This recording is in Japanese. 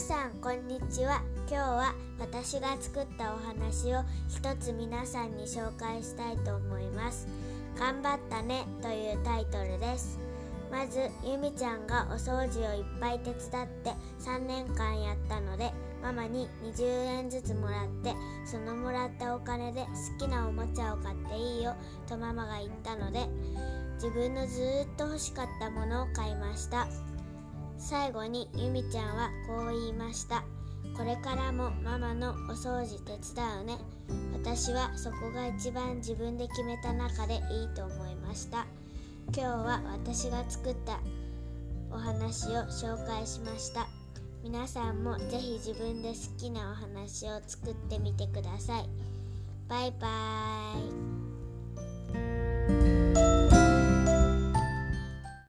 さんこんにちは。今日は私が作ったお話を一つ皆さんに紹介したいと思います。頑張ったねというタイトルです。まずゆみちゃんがお掃除をいっぱい手伝って3年間やったのでママに20円ずつもらってそのもらったお金で好きなおもちゃを買っていいよとママが言ったので自分のずっと欲しかったものを買いました。最後にゆみちゃんはこう言いました。これからもママのお掃除手伝うね。私はそこが一番自分で決めた中でいいと思いました。今日は私が作ったお話を紹介しました。皆さんもぜひ自分で好きなお話を作ってみてください。バイバーイ。